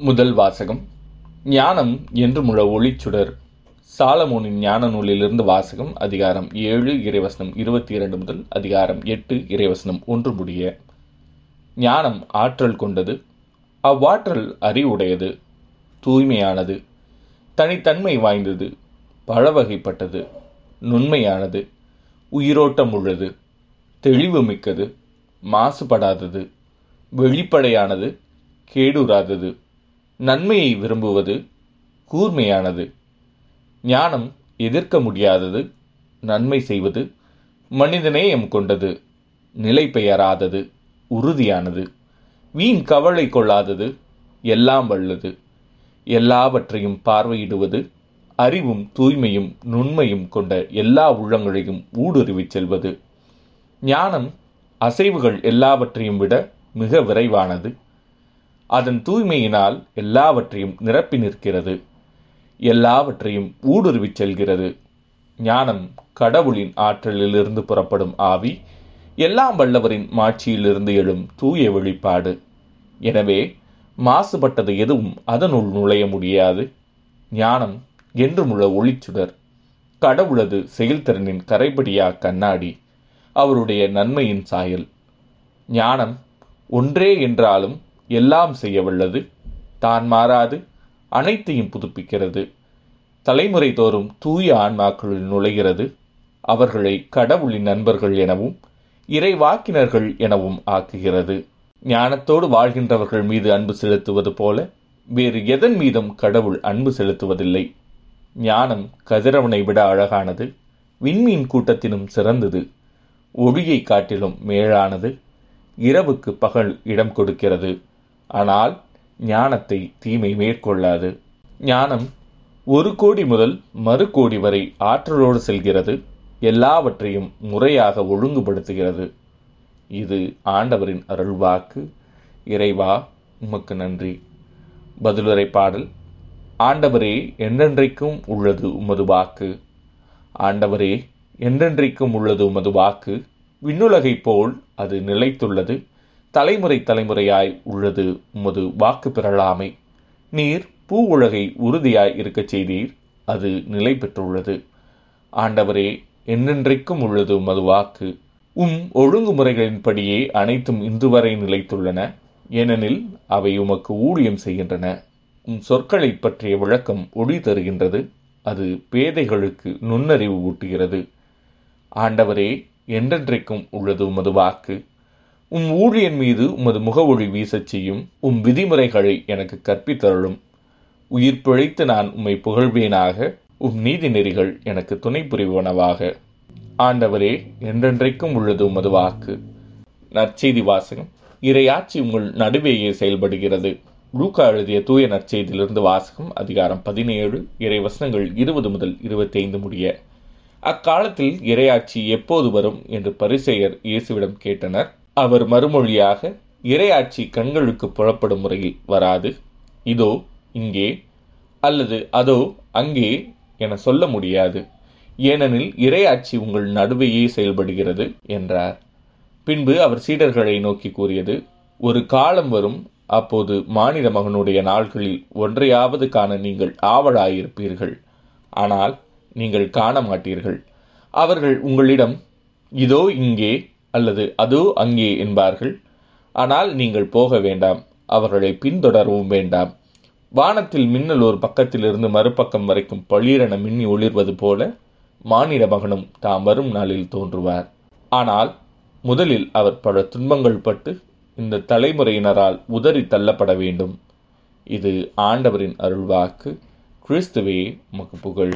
முதல் வாசகம் ஞானம் என்று முழ ஒளிச்சுடர். சாலமோனின் ஞான நூலிலிருந்து வாசகம் அதிகாரம் ஏழு இறைவசனம் இருபத்தி இரண்டு முதல் அதிகாரம் எட்டு இறைவசனம் ஒன்று முடிய. ஞானம் ஆற்றல் கொண்டது அவ்வாற்றல் அறிவுடையது தூய்மையானது தனித்தன்மை வாய்ந்தது பழவகைப்பட்டது நுண்மையானது உயிரோட்டம் உள்ளது தெளிவு மிக்கது மாசுபடாதது வெளிப்படையானது கேடுறாதது நன்மையை விரும்புவது கூர்மையானது. ஞானம் எதிர்க்க முடியாதது நன்மை செய்வது மனிதநேயம் கொண்டது நிலை பெயராதது உறுதியானது. வீண் கவலை கொள்ளாதது எல்லாம் வல்லது. எல்லாவற்றையும் பார்வையிடுவது அறிவும் தூய்மையும் நுண்மையும் கொண்ட எல்லா உள்ளங்களையும் ஊடுருவிச் செல்வது. ஞானம் அசைவுகள் எல்லாவற்றையும் விட மிக விரைவானது. அதன் தூய்மையினால் எல்லாவற்றையும் நிரப்பி நிற்கிறது. எல்லாவற்றையும் ஊடுருவிச் செல்கிறது. ஞானம் கடவுளின் ஆற்றலிலிருந்து புறப்படும் ஆவி எல்லாம் வல்லவரின் மாட்சியிலிருந்து எழும் தூய வெளிப்பாடு. எனவே மாசுபட்டது எதுவும் அதனுள் நுழைய முடியாது. ஞானம் என்றுமுள்ள ஒளிச்சுடர் கடவுளது செயல்திறனின் கரைபடியா கண்ணாடி அவருடைய நன்மையின் சாயல். ஞானம் ஒன்றே என்றாலும் எல்லாம் செய்ய வல்லது தான் மாறாது அனைத்தையும் புதுப்பிக்கிறது. தலைமுறை தோறும் தூய ஆன்மாக்களில் நுழைகிறது. அவர்களை கடவுளின் நண்பர்கள் எனவும் இறைவாக்கினர்கள் எனவும் ஆக்குகிறது. ஞானத்தோடு வாழ்கின்றவர்கள் மீது அன்பு செலுத்துவது போல வேறு எதன் மீதும் கடவுள் அன்பு செலுத்துவதில்லை. ஞானம் கதிரவனை விட அழகானது விண்மீன் கூட்டத்தினும் சிறந்தது. ஒளியை காட்டிலும் மேலானது இரவுக்கு பகல் இடம் கொடுக்கிறது. ஆனால் ஞானத்தை தீமை மேற்கொள்ளாது. ஞானம் ஒரு கோடி முதல் மறு கோடி வரை ஆற்றலோடு செல்கிறது எல்லாவற்றையும் முறையாக ஒழுங்குபடுத்துகிறது. இது ஆண்டவரின் அருள்வாக்கு. இறைவா உமக்கு நன்றி. பதிலுரை பாடல் ஆண்டவரே என்றென்றைக்கும் உள்ளது உமது வாக்கு. ஆண்டவரே என்றென்றைக்கும் உள்ளது உமது வாக்கு. விண்ணுலகைப் போல் அது நிலைத்துள்ளது. தலைமுறை தலைமுறையாய் உள்ளது உமது வாக்கு பெறலாமை நீர் பூ உலகை உறுதியாய் இருக்கச் செய்தீர் அது நிலை பெற்றுள்ளது. ஆண்டவரே என்னென்றைக்கும் உள்ளது உமது வாக்கு. உம் ஒழுங்குமுறைகளின்படியே அனைத்தும் இன்றுவரை நிலைத்துள்ளன ஏனெனில் அவை உமக்கு ஊழியம் செய்கின்றன. உம் சொற்களை பற்றிய விளக்கம் ஒளி தருகின்றது அது பேதைகளுக்கு நுண்ணறிவு ஊட்டுகிறது. ஆண்டவரே என்றென்றைக்கும் உள்ளது உமது வாக்கு. உம் ஊழியன் மீது உமது முகவொளி வீசச் செய்யும் உம் விதிமுறைகளை எனக்கு கற்பித்தருளும். உயிர் பிழைத்து நான் உம்மை புகழ்வேனாக உம் நீதி நெறிகள் எனக்கு துணை புரிவனவாக ஆண்டவரே என்றென்றைக்கும் உள்ளது உமது வாக்கு. நற்செய்தி வாசகம். இறையாட்சி உங்கள் நடுவேயே செயல்படுகிறது. லூக்கா எழுதிய தூய நற்செய்தியிலிருந்து வாசகம் அதிகாரம் பதினேழு இறைவசனங்கள் இருபது முதல் இருபத்தி ஐந்து முடிய. அக்காலத்தில் இறையாட்சி எப்போது வரும் என்று பரிசெயர் இயேசுவிடம் கேட்டனர். அவர் மறுமொழியாக இறையாட்சி கண்களுக்கு புலப்படும் முறையில் வராது இதோ இங்கே அல்லது அதோ அங்கே என சொல்ல முடியாது. ஏனெனில் இறையாட்சி உங்கள் நடுவேயே செயல்படுகிறது என்றார். பின்பு அவர் சீடர்களை நோக்கி கூறியது ஒரு காலம் வரும் அப்போது மாநில மகனுடைய நாள்களில் ஒன்றையாவது காண நீங்கள் ஆவலாயிருப்பீர்கள். ஆனால் நீங்கள் காண மாட்டீர்கள் அவர்கள் உங்களிடம் இதோ இங்கே அல்லது அதோ அங்கே என்பார்கள். ஆனால் நீங்கள் போக வேண்டாம் அவர்களை பின்தொடரவும் வேண்டாம். வானத்தில் மின்னல் ஒரு பக்கத்திலிருந்து மறுபக்கம் வரைக்கும் பளீரென மின்னி ஒளிர்வது போல மானிட மகனும் தாம் வரும் நாளில் தோன்றுவார். ஆனால் முதலில் அவர் பல துன்பங்கள் பட்டு இந்த தலைமுறையினரால் உதறி தள்ளப்பட வேண்டும். இது ஆண்டவரின் அருள்வாக்கு. கிறிஸ்துவே உமக்கு புகழ்